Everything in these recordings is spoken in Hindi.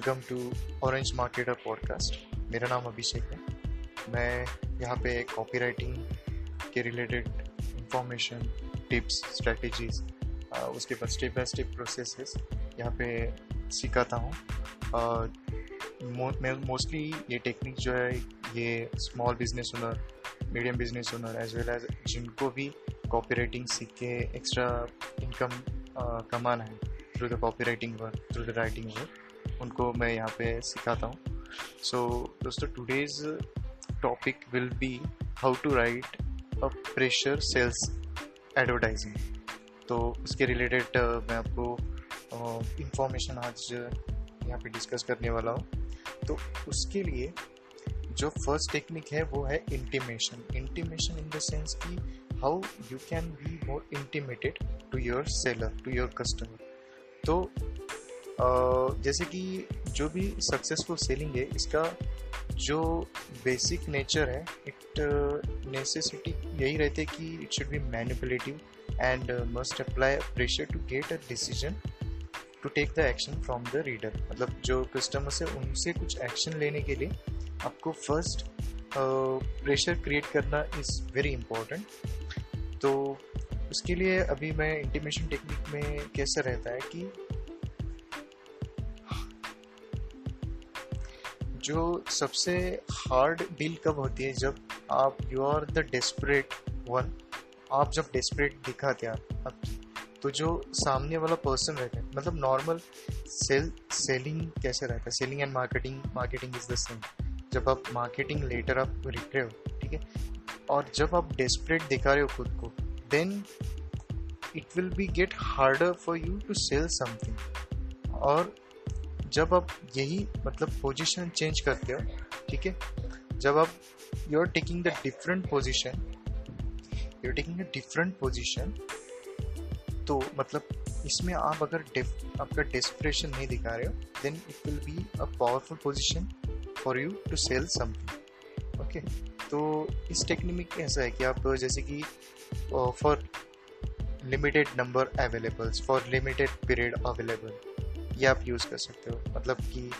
Welcome to orange marketer podcast मेरा नाम अभिषेक है। मैं यहाँ पे कॉपी राइटिंग के रिलेटेड इंफॉर्मेशन टिप्स स्ट्रेटजीज उसके बाद स्टेप बाय स्टेप प्रोसेसेस यहाँ पे सिखाता हूँ। मोस्टली ये टेक्निक जो है, ये small business owner medium business owner as well as जिनको भी कॉपी राइटिंग सीख के एक्स्ट्रा इनकम कमाना है through the copy writing work through the writing work उनको मैं यहाँ पे सिखाता हूँ। सो दोस्तों today's topic will be how to write a pressure sales advertising तो उसके रिलेटेड uh, मैं आपको इंफॉर्मेशन uh, आज यहाँ पे डिस्कस करने वाला हूँ। तो उसके लिए जो फ़र्स्ट टेक्निक है वो है intimation intimation in the sense कि how you can be more intimated to your seller to your customer तो जैसे कि जो भी सक्सेसफुल सेलिंग है, इसका जो बेसिक नेचर है इट नेसेसिटी यही रहती है कि it should be manipulative and must apply pressure to get a decision to take the action from the reader मतलब जो कस्टमर से उनसे कुछ एक्शन लेने के लिए आपको फ़र्स्ट प्रेशर क्रिएट करना इज़ वेरी इम्पोर्टेंट तो उसके लिए अभी मैं इंटीमेशन टेक्निक में कैसा रहता है कि जो सबसे हार्ड डील कब होती है जब आप you are the desperate one आप जब डेस्परेट दिखाते हैं, आप तो जो सामने वाला पर्सन रहता है मतलब नॉर्मल सेल सेलिंग कैसे रहता है? Selling and marketing marketing is the same जब आप मार्केटिंग लेटर आप लिख रहे हो, ठीक है? और जब आप डेस्परेट दिखा रहे हो खुद को then it will be get harder for you to sell something और जब आप यही मतलब पोजीशन चेंज करते हो, ठीक है? जब आप you are taking the different position you are taking a different position तो मतलब इसमें आप अगर आपका डेस्परेशन नहीं दिखा रहे हो then it will be a powerful position for you to sell something okay तो इस टेक्निक कैसा है कि आप, जैसे कि for limited number availables for limited period available ये आप यूज़ कर सकते हो। मतलब कि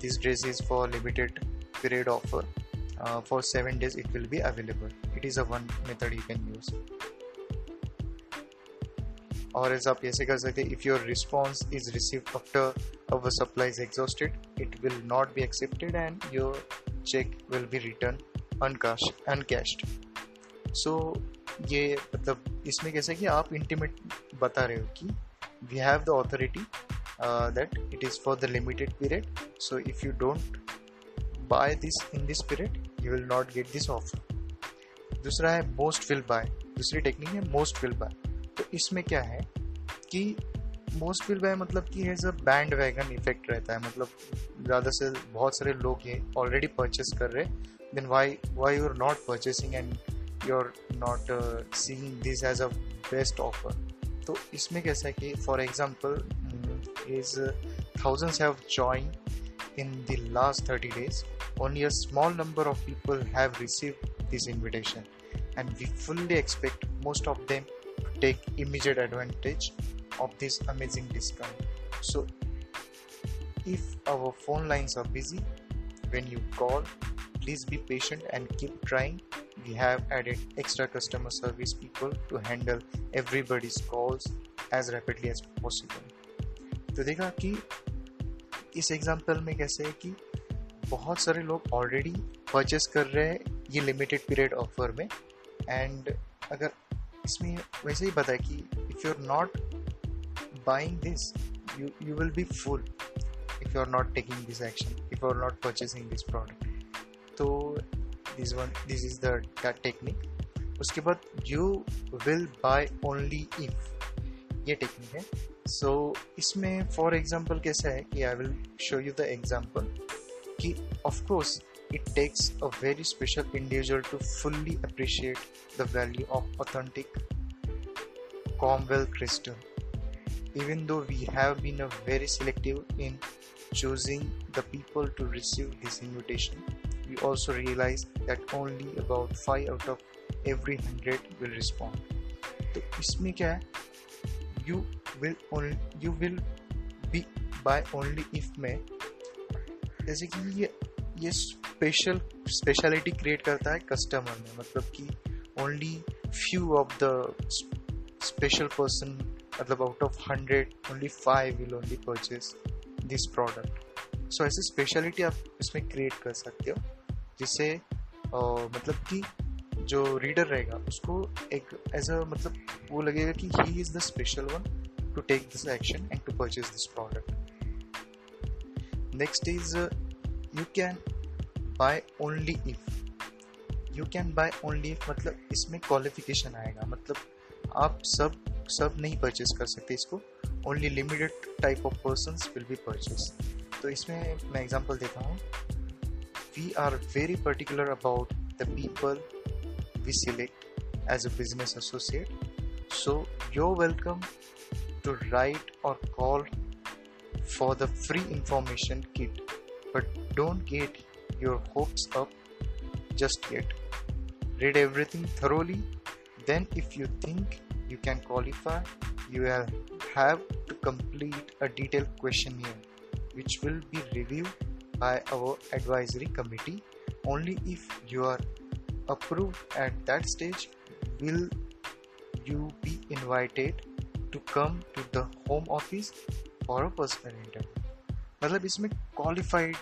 this dress is for limited period offer for seven days it will be available it is a one method you can use और एज आप ऐसे कर सकते if your response is receive after our supply is exhausted it will not be accepted and your cheque will be return uncash uncashed so ये मतलब इसमें कैसे कि आप इंटीमेट बता रहे हो कि we have the authority that it is for the limited period so if you don't buy this in this period you will not get this offer दूसरा है मोस्ट विल बाय दूसरी टेक्निक है मोस्ट विल बाय तो इसमें क्या है कि मोस्ट विल बाय मतलब कि as a bandwagon effect रहता है। मतलब ज़्यादा से बहुत सारे लोग ये ऑलरेडी परचेस कर रहे हैं। Then why why you are not purchasing and you're not uh, seeing this as a best offer? तो इसमें कैसा है कि for example is uh, thousands have joined in the last 30 days. Only a small number of people have received this invitation. And we fully expect most of them to take immediate advantage of this amazing discount. So if our phone lines are busy when you call please be patient and keep trying. We have added extra customer service people to handle everybody's calls as rapidly as possible तो देखा कि इस एग्ज़ाम्पल में कैसे है कि बहुत सारे लोग ऑलरेडी परचेस कर रहे हैं ये लिमिटेड पीरियड ऑफ़र में। एंड अगर इसमें वैसे ही बताया कि if you are not buying this you you will be fool if you are not taking this action if you are not purchasing this product तो this one this is the technique उसके बाद you will buy only if ये टेक्निक है। सो so, इसमें फॉर एग्ज़ाम्पल कैसा है कि I will show you the example कि of course it takes a very special individual to fully appreciate the value of authentic commonwealth crystal even though we have been a very selective in choosing the people to receive his invitation we also realise that only about five out of every hundred will respond तो इसमें क्या है? You will only, you will be by only if में, जैसे कि ये ये स्पेशल स्पेशलिटी क्रिएट करता है कस्टमर में मतलब कि only few of the special person मतलब out of hundred only five will only purchase this product so ऐसे स्पेशलिटी आप इसमें क्रिएट कर सकते हो, जिससे मतलब कि जो रीडर रहेगा, उसको एक एज अ मतलब वो लगेगा कि he is the special one to take this action and to purchase this product next is you can buy only if you can buy only if मतलब इसमें क्वालिफिकेशन आएगा। मतलब आप सब सब नहीं परचेज कर सकते इसको। Only limited type of person will be purchase तो इसमें मैं एग्जांपल देता हूँ। We are very particular about the people we select as a business associate. So, you're welcome to write or call for the free information kit, but don't get your hopes up just yet. Read everything thoroughly. Then, if you think you can qualify, you will have to complete a detailed questionnaire which will be reviewed by our advisory committee only if you are approved at that stage will you be invited to come to the home office for a personal interview मतलब इसमें क्वालिफाइड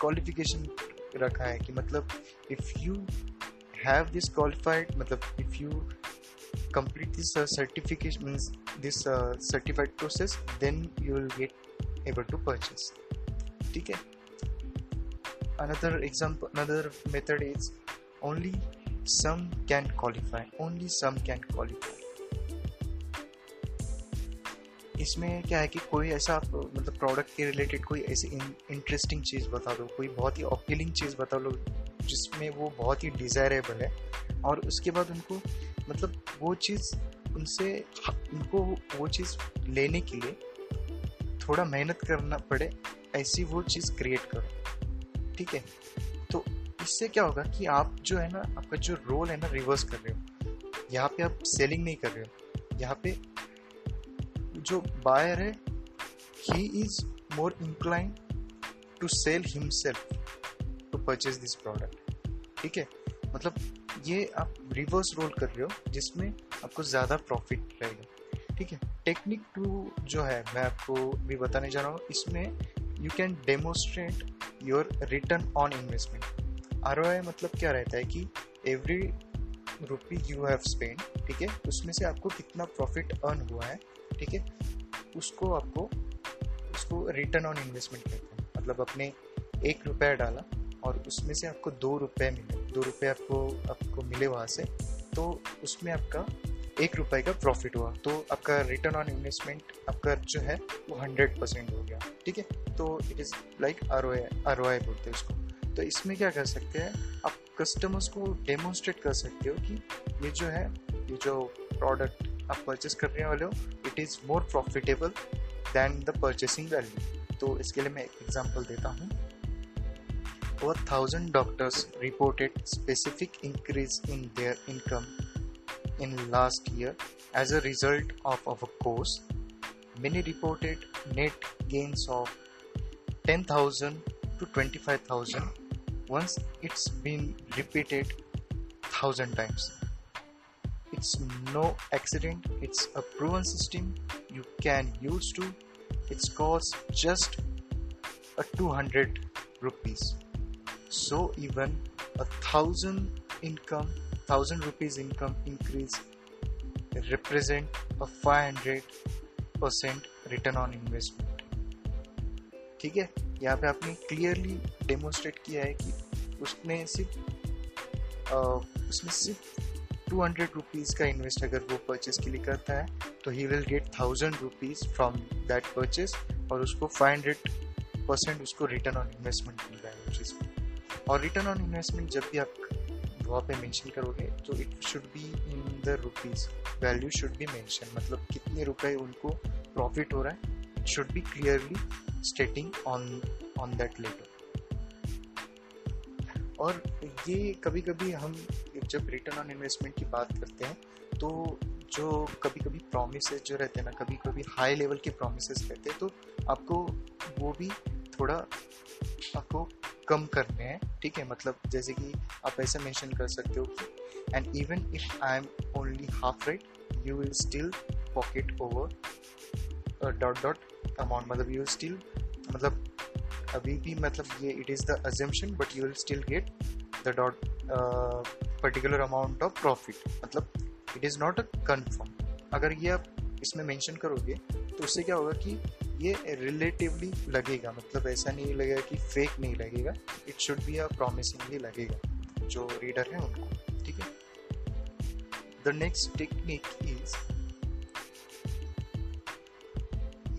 क्वालिफिकेशन रखा है कि मतलब if you have this qualified मतलब if you complete this uh, certification means this uh, certified process then you will get able to purchase ठीक है another example another method is only some can qualify only some can qualify इसमें क्या है कि कोई ऐसा मतलब प्रोडक्ट के रिलेटेड कोई ऐसी इंटरेस्टिंग चीज़ बता दो, कोई बहुत ही अपीलिंग चीज़ बता लो जिसमें वो बहुत ही डिज़ायरेबल है, और उसके बाद उनको मतलब वो चीज़ उनसे, उनको वो चीज़ लेने के लिए थोड़ा मेहनत करना पड़े, ऐसी वो चीज़ क्रिएट करो। ठीक है? तो इससे क्या होगा कि आप जो है ना, आपका जो रोल है ना रिवर्स कर रहे हो। यहाँ पे आप सेलिंग नहीं कर रहे हो। यहाँ पे जो बायर है he is more incline to sell himself to purchase this product ठीक है? मतलब ये आप रिवर्स रोल कर रहे हो, जिसमें आपको ज़्यादा प्रॉफिट रहेगा। ठीक है? टेक्निक टू जो है, मैं आपको भी बताने जा रहा हूँ, इसमें you can demonstrate your return on investment ROI मतलब क्या रहता है कि every rupee you have spend ठीक है? उसमें से आपको कितना प्रॉफिट अर्न हुआ है ठीक है? उसको आपको, उसको रिटर्न ऑन इन्वेस्टमेंट कहते हैं। मतलब आपने एक रुपया डाला और उसमें से आपको दो रुपये मिले। दो रुपये आपको आपको मिले वहाँ से तो उसमें आपका एक रुपए का प्रॉफिट हुआ। तो आपका रिटर्न ऑन इन्वेस्टमेंट आपका जो है, वो हंड्रेड परसेंट हो गया। ठीक है? तो it is like R O R O I बोलते हैं उसको। तो इसमें क्या कर सकते हैं? आप कस्टमर्स को डेमोन्स्ट्रेट कर सकते हो कि ये जो है, ये जो प्रोडक्ट आप परचेस करने वाले हो it is more profitable than the purchasing value तो इसके लिए मैं एक एग्ज़ाम्पल देता हूँ। Over thousand doctors reported specific increase in their income in last year as a result of our course many reported net gains of ten thousand to twenty five thousand once it's been repeated thousand times it's no accident it's a proven system you can use to it's cost just a 200 rupees so even a thousand income thousand rupees income increase represent a 500 percent return on investment ठीक है यहाँ पे आपने क्लियरली डेमोन्स्ट्रेट किया है कि उसमें सिर्फ़ उसमें सिर्फ़ टू हंड्रेड रुपीज़ का इन्वेस्ट अगर वो परचेज के लिए करता है तो he will get thousand rupees from that purchase और उसको फाइव हंड्रेड परसेंट उसको रिटर्न ऑन इन्वेस्टमेंट मिल रहा है चीज़ और रिटर्न ऑन इन्वेस्टमेंट जब भी आप वहाँ पे मेंशन करोगे तो it should be in the rupees value should be mention मतलब कितने रुपए उनको प्रॉफिट हो रहा है should be clearly stating on on that letter और ये कभी कभी हम जब रिटर्न ऑन इन्वेस्टमेंट की बात करते हैं तो जो कभी कभी प्रोमिस जो रहते हैं ना कभी कभी हाई लेवल के प्रोमिस रहते हैं तो आपको वो भी थोड़ा आपको कम करने हैं, ठीक है? मतलब जैसे कि आप ऐसे मेंशन कर सकते हो कि and even if I am only half right you will still pocket over dot dot amount मतलब यू स्टिल मतलब अभी भी मतलब ये it is the assumption but you will still get the dot particular amount of profit मतलब it is not a confirm अगर ये आप इसमें मेंशन करोगे तो उससे क्या होगा कि ये रिलेटिवली लगेगा। मतलब ऐसा नहीं लगेगा कि फेक नहीं लगेगा। It should be a promisingly लगेगा जो रीडर है उनको। ठीक है? The next technique is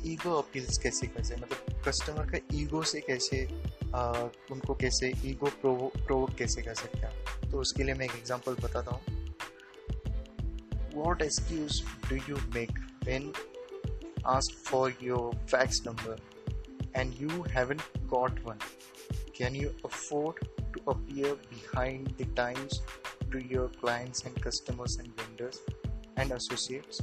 ego appeals कैसे कैसे मतलब कस्टमर का ईगो से कैसे आ, उनको कैसे ईगो प्रोवो प्रोवोक कैसे कर सकते हैं तो उसके लिए मैं एक एग्ज़ाम्पल बताता हूँ। What excuse do you make when ask for your fax number and you haven't got one can you afford to appear behind the times to your clients and customers and vendors and associates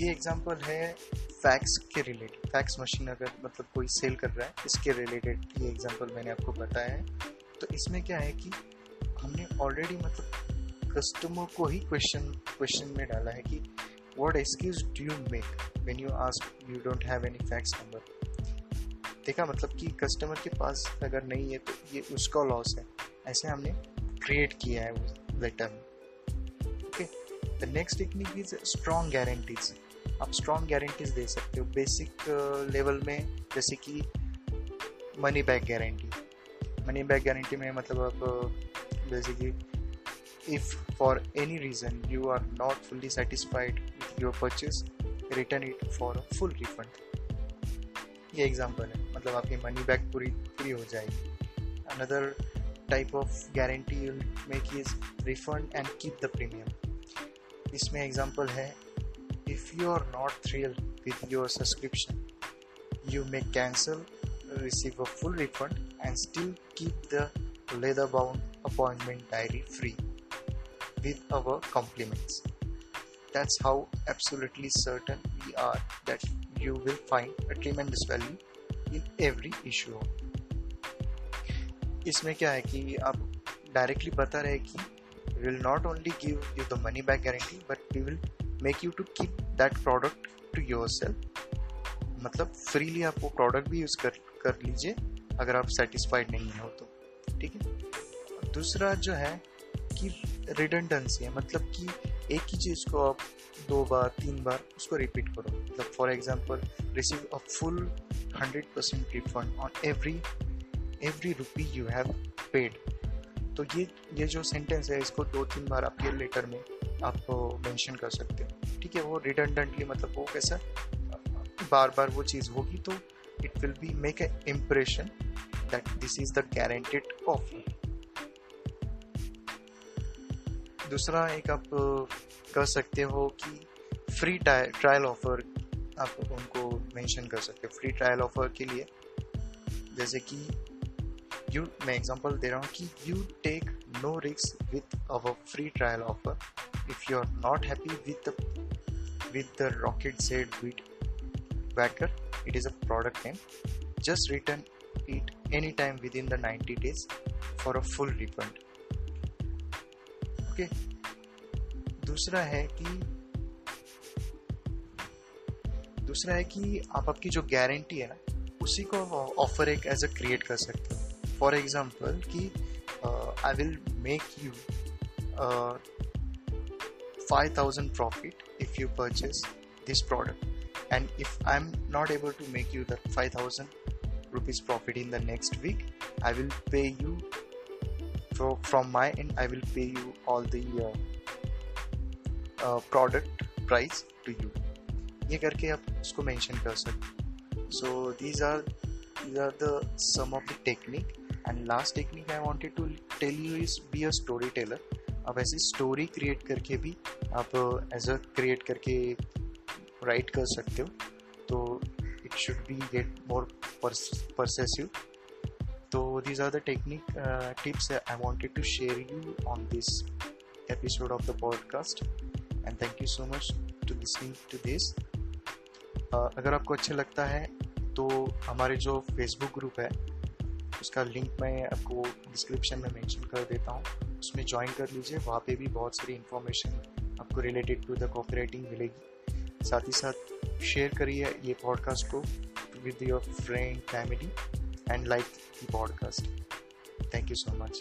ये एग्ज़ाम्पल है फैक्स के रिलेटेड फैक्स मशीन अगर मतलब कोई सेल कर रहा है, इसके रिलेटेड ये एग्ज़ाम्पल मैंने आपको बताया है। तो इसमें क्या है कि हमने ऑलरेडी मतलब कस्टमर को ही क्वेश्चन क्वेश्चन में डाला है कि what excuse do you make when you ask you don't have any fax number? देखा मतलब कि कस्टमर के पास अगर नहीं है तो ये उसका लॉस है। ऐसे हमने क्रिएट किया है उस लेटर में। Okay the next technique is strong guarantees आप स्ट्रॉन्ग गारंटीज दे सकते हो। बेसिक लेवल uh, में जैसे कि money back guarantee money back guarantee में मतलब आप basically, if for any reason you are not fully satisfied with your purchase, return it for a full refund. ये एग्ज़ाम्पल है। मतलब आपकी मनी बैक पूरी पूरी हो जाएगी। Another type of guarantee you make is refund and keep the premium इसमें एग्ज़ाम्पल है if you are not thrilled with your subscription you may cancel receive a full refund and still keep the leather bound appointment diary free with our compliments. That's how absolutely certain we are that you will find a tremendous value in every issue. इसमें क्या है कि आप डायरेक्टली बता रहे कि will not only give you the money back guarantee but we will make you to keep that product to your self मतलब फ्रीली आप वो प्रोडक्ट भी यूज़ कर कर लीजिए अगर आप सेटिस्फाइड नहीं हो तो ठीक है दूसरा जो है कि रिडेंडेंसी है मतलब कि एक ही चीज़ को आप दो बार, तीन बार उसको रिपीट करो। मतलब for example receive a full hundred percent refund on every every rupee you have paid तो ये ये जो सेंटेंस है, इसको दो, तीन बार आपके लेटर में आप मेंशन कर सकते हो। ठीक है, वो रिडेंडेंटली मतलब वो कैसा? बार बार वो चीज़ होगी तो it will be make a impression that this is the guaranteed offer दूसरा एक आप कर सकते हो कि फ्री ट्रायल ऑफ़र आप उनको मेंशन कर सकते हो। फ्री ट्रायल ऑफ़र के लिए, जैसे कि यू मैं एग्जांपल दे रहा हूँ कि you take no risks with our free trial offer if you are not happy with with the rocket said with wacker it is a product name just any time within the 90 days for a full refund. Okay. दूसरा है कि, दूसरा है कि आप आपकी जो गारंटी है ना, उसी को ऑफ़र एक एज अ क्रिएट कर सकते हो। फॉर एग्ज़ाम्पल कि I will make you five thousand profit if you purchase this product and if I am not able to make you that five thousand rupees profit in the next week I will pay you so from my end i will pay you all the uh, uh, product price to you ये करके आप उसको मेंशन कर सकते so these are these are the some of the technique and last technique I wanted to tell you is be a storyteller आप ऐसी स्टोरी क्रिएट करके भी आप एज अ क्रिएट करके राइट कर सकते हो तो it should be get more persuasive The technique uh, tips that I wanted to share you on this episode of the podcast. And thank you so much to listening to this. Uh, अगर आपको अच्छा लगता है तो हमारे जो फेसबुक ग्रुप है उसका लिंक मैं आपको डिस्क्रिप्शन में मेंशन कर देता हूँ। उसमें ज्वाइन कर लीजिए। वहाँ पे भी बहुत सारी इन्फॉर्मेशन आपको रिलेटेड टू द कॉपरेटिंग मिलेगी। साथ ही साथ शेयर करिए ये पॉडकास्ट को with your friend family and like the podcast thank you so much